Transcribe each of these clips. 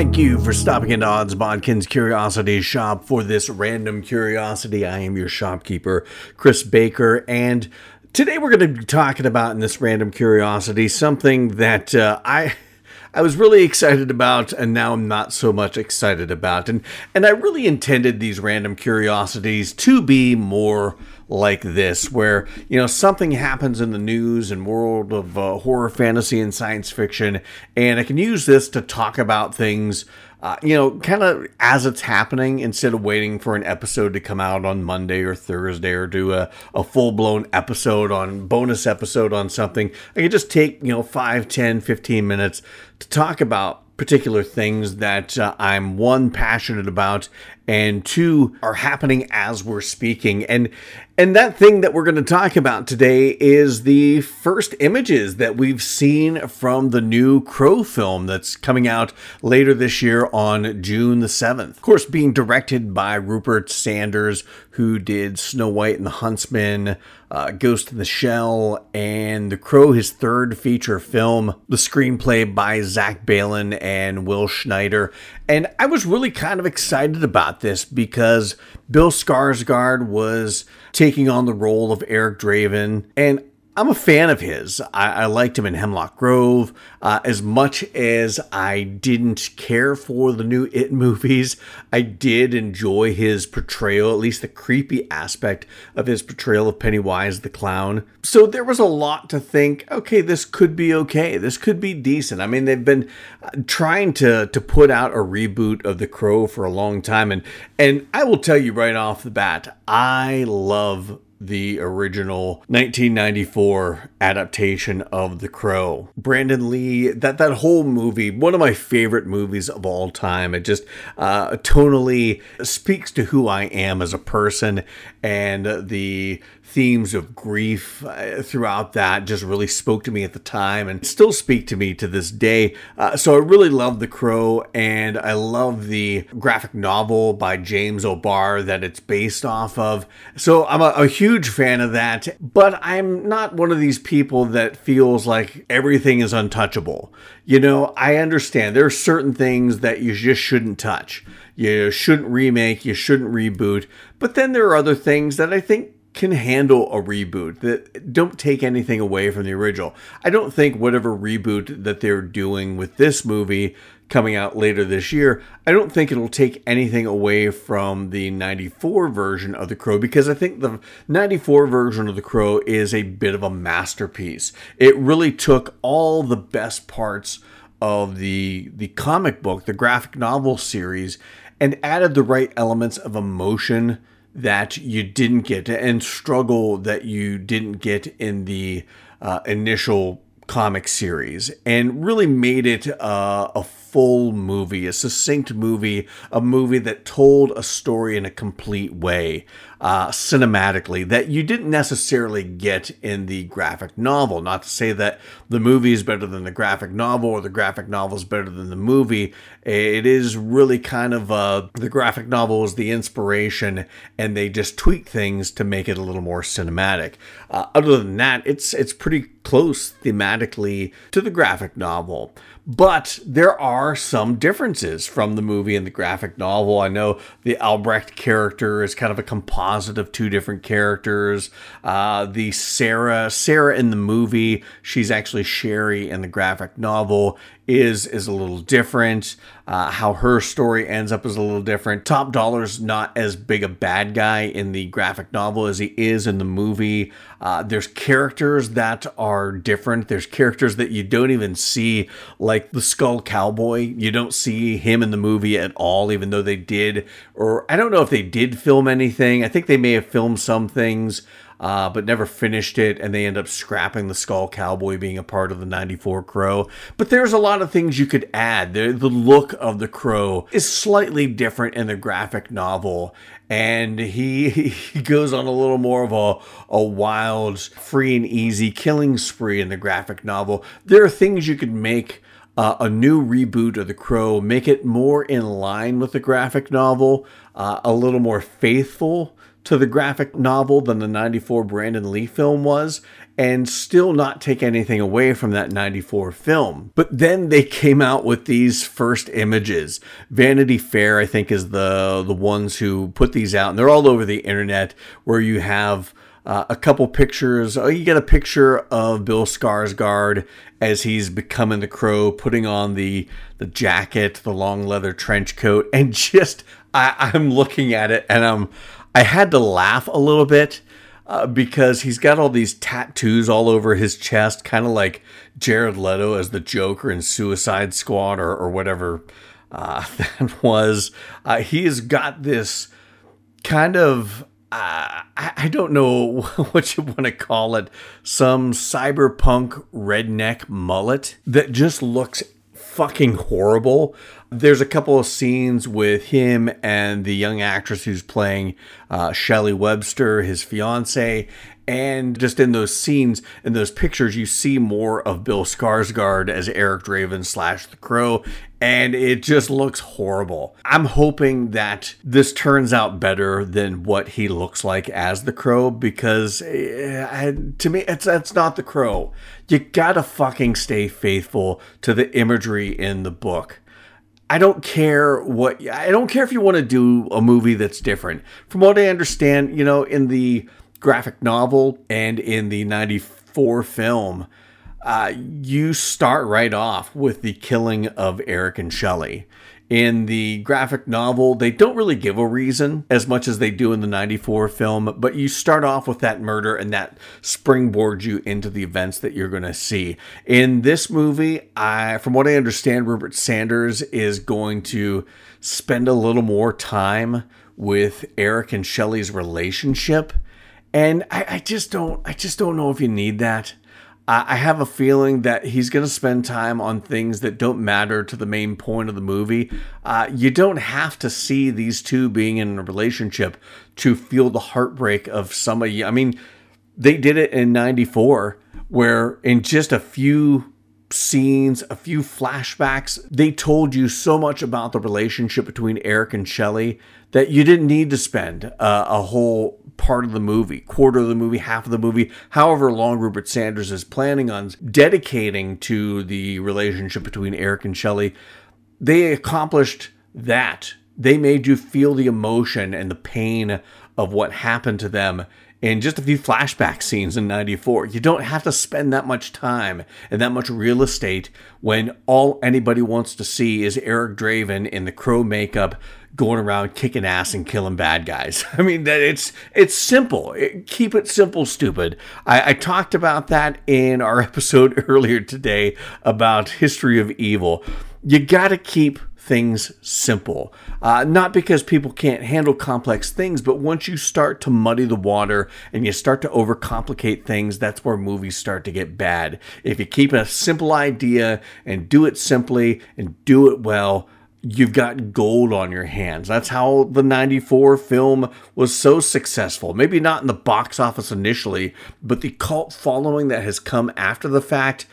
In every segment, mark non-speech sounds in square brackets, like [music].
Thank you for stopping into Odds Bodkin's Curiosity Shoppe for this random curiosity. I am your shopkeeper, Chris Baker, and today we're going to be talking about in this random curiosity something that uh, I. [laughs] I was really excited about, and now I'm not so much excited about. And and I really intended these random curiosities to be more like this, where you know something happens in the news and world of uh, horror, fantasy, and science fiction, and I can use this to talk about things. Uh, you know, kind of as it's happening instead of waiting for an episode to come out on Monday or Thursday or do a, a full blown episode on bonus episode on something. I can just take, you know, 5, 10, 15 minutes to talk about particular things that uh, I'm one passionate about and two are happening as we're speaking and and that thing that we're going to talk about today is the first images that we've seen from the new Crow film that's coming out later this year on June the 7th. Of course, being directed by Rupert Sanders, who did Snow White and the Huntsman, uh, Ghost in the Shell, and The Crow, his third feature film. The screenplay by Zach Baylin and Will Schneider. And I was really kind of excited about this because Bill Skarsgård was taking on the role of Eric Draven, and I'm a fan of his. I, I liked him in Hemlock Grove. Uh, as much as I didn't care for the new It movies, I did enjoy his portrayal, at least the creepy aspect of his portrayal of Pennywise the Clown. So there was a lot to think, okay, this could be okay. This could be decent. I mean, they've been uh, trying to, to put out a reboot of The Crow for a long time. And, and I will tell you right off the bat, I love the original 1994 adaptation of The Crow. Brandon Lee, that that whole movie, one of my favorite movies of all time. It just uh, tonally speaks to who I am as a person and the themes of grief uh, throughout that just really spoke to me at the time and still speak to me to this day. Uh, so I really love The Crow and I love the graphic novel by James O'Barr that it's based off of. So I'm a, a huge fan of that, but I'm not one of these people that feels like everything is untouchable. You know, I understand there are certain things that you just shouldn't touch. You shouldn't remake, you shouldn't reboot. But then there are other things that I think can handle a reboot that don't take anything away from the original. I don't think whatever reboot that they're doing with this movie coming out later this year, I don't think it'll take anything away from the 94 version of The Crow because I think the 94 version of The Crow is a bit of a masterpiece. It really took all the best parts of the the comic book, the graphic novel series and added the right elements of emotion that you didn't get and struggle that you didn't get in the uh, initial comic series and really made it uh, a full movie, a succinct movie, a movie that told a story in a complete way, uh, cinematically, that you didn't necessarily get in the graphic novel. Not to say that the movie is better than the graphic novel or the graphic novel is better than the movie. It is really kind of uh, the graphic novel is the inspiration, and they just tweak things to make it a little more cinematic. Uh, other than that, it's it's pretty close thematically to the graphic novel. But there are some differences from the movie and the graphic novel. I know the Albrecht character is kind of a composite of two different characters. Uh, the Sarah, Sarah in the movie, she's actually Sherry in the graphic novel is is a little different. Uh, how her story ends up is a little different. Top Dollar's not as big a bad guy in the graphic novel as he is in the movie. Uh, there's characters that are different. There's characters that you don't even see, like the Skull Cowboy. You don't see him in the movie at all, even though they did. Or I don't know if they did film anything. I think they may have filmed some things uh, but never finished it, and they end up scrapping the Skull Cowboy being a part of the 94 Crow. But there's a lot of things you could add. The, the look of the Crow is slightly different in the graphic novel, and he [laughs] he goes on a little more of a, a wild, free and easy killing spree in the graphic novel. There are things you could make uh, a new reboot of The Crow, make it more in line with the graphic novel, uh, a little more faithful to the graphic novel than the 94 Brandon Lee film was, and still not take anything away from that 94 film. But then they came out with these first images. Vanity Fair, I think, is the, the ones who put these out, and they're all over the internet where you have. Uh, a couple pictures. Oh, you get a picture of Bill Skarsgård as he's becoming the crow, putting on the the jacket, the long leather trench coat, and [laughs] just I, I'm looking at it and I'm I had to laugh a little bit uh, because he's got all these tattoos all over his chest, kind of like Jared Leto as the Joker in Suicide Squad or, or whatever uh, [laughs] that was. Uh, he has got this kind of. Uh, I, I don't know [laughs] what you want to call it, some cyberpunk redneck mullet that just looks fucking horrible. There's a couple of scenes with him and the young actress who's playing uh, Shelley Webster, his fiance, and just in those scenes, in those pictures, you see more of Bill Skarsgård as Eric Draven slash the Crow, and it just looks horrible. I'm hoping that this turns out better than what he looks like as the Crow because uh, to me, it's that's not the Crow. You gotta fucking stay faithful to the imagery in the book. I don't care what I don't care if you want to do a movie that's different. From what I understand, you know, in the graphic novel and in the 94 film, uh, you start right off with the killing of Eric and Shelley. In the graphic novel, they don't really give a reason as much as they do in the 94 film, but you start off with that murder and that springboards you into the events that you're going to see. In this movie, I, from what I understand, Rupert Sanders is going to spend a little more time with Eric and Shelley's relationship. And I, I just don't I just don't know if you need that. I have a feeling that he's going to spend time on things that don't matter to the main point of the movie. Uh, you don't have to see these two being in a relationship to feel the heartbreak of somebody. I mean, they did it in 94, where in just a few scenes, a few flashbacks, they told you so much about the relationship between Eric and Shelley that you didn't need to spend uh, a whole part of the movie, quarter of the movie, half of the movie, however long Rupert Sanders is planning on dedicating to the relationship between Eric and Shelley. They accomplished that. They made you feel the emotion and the pain of what happened to them in just a few flashback scenes in 94. You don't have to spend that much time and that much real estate when all anybody wants to see is Eric Draven in the crow makeup going around kicking ass and killing bad guys. [laughs] I mean, that it's it's simple. It, keep it simple, stupid. I, I talked about that in our [laughs] episode earlier today about history of evil. You got to keep things simple. Uh, not because people can't handle complex things, but once you start to muddy the water and you start to overcomplicate things, that's where movies start to get bad. If you keep a simple idea and do it simply and do it well, you've got gold on your hands. That's how the 94 film was so successful. Maybe not in the box office initially, but the cult following that has come after the fact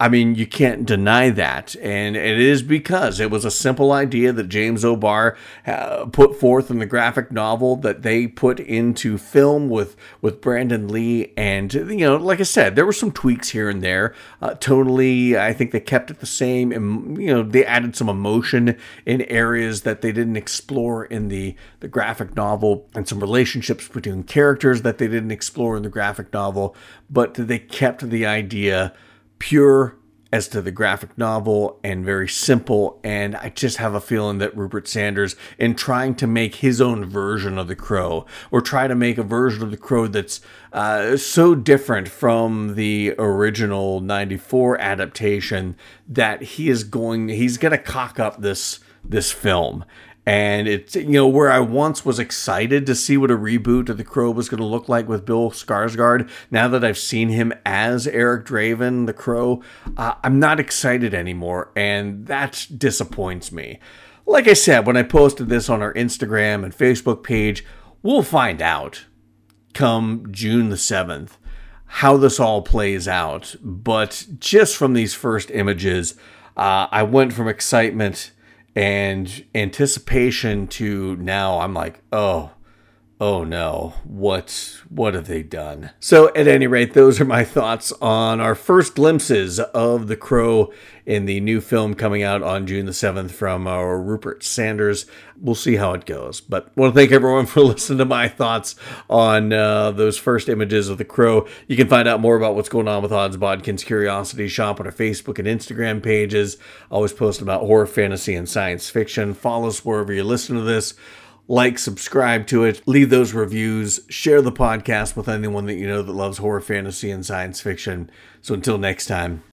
I mean, you can't deny that. And it is because it was a simple idea that James O'Barr uh, put forth in the graphic novel that they put into film with, with Brandon Lee. And, you know, like I said, there were some tweaks here and there. Uh, tonally, I think they kept it the same. And, you know, they added some emotion in areas that they didn't explore in the, the graphic novel and some relationships between characters that they didn't explore in the graphic novel. But they kept the idea pure as to the graphic novel and very simple. And I just have a feeling that Rupert Sanders, in trying to make his own version of The Crow, or try to make a version of The Crow that's uh, so different from the original 94 adaptation, that he is going, he's going to cock up this this film and it's you know where I once was excited to see what a reboot of The Crow was going to look like with Bill Skarsgård. Now that I've seen him as Eric Draven, The Crow, uh, I'm not excited anymore, and that disappoints me. Like I said, when I posted this on our Instagram and Facebook page, we'll find out come June the 7th how this all plays out. But just from these first images, uh, I went from excitement and anticipation to now I'm like, oh, oh no, what what have they done? So at any rate, those are my thoughts on our first glimpses of the Crow in the new film coming out on June the 7th from our Rupert Sanders. We'll see how it goes. But I want to thank everyone [laughs] for listening to my thoughts on uh, those first images of the Crow. You can find out more about what's going on with Odds Bodkin's Curiosity Shoppe on our Facebook and Instagram pages. always post about horror, fantasy, and science fiction. Follow us wherever you listen to this like, subscribe to it, leave those reviews, share the podcast with anyone that you know that loves horror, fantasy, and science fiction. So until next time,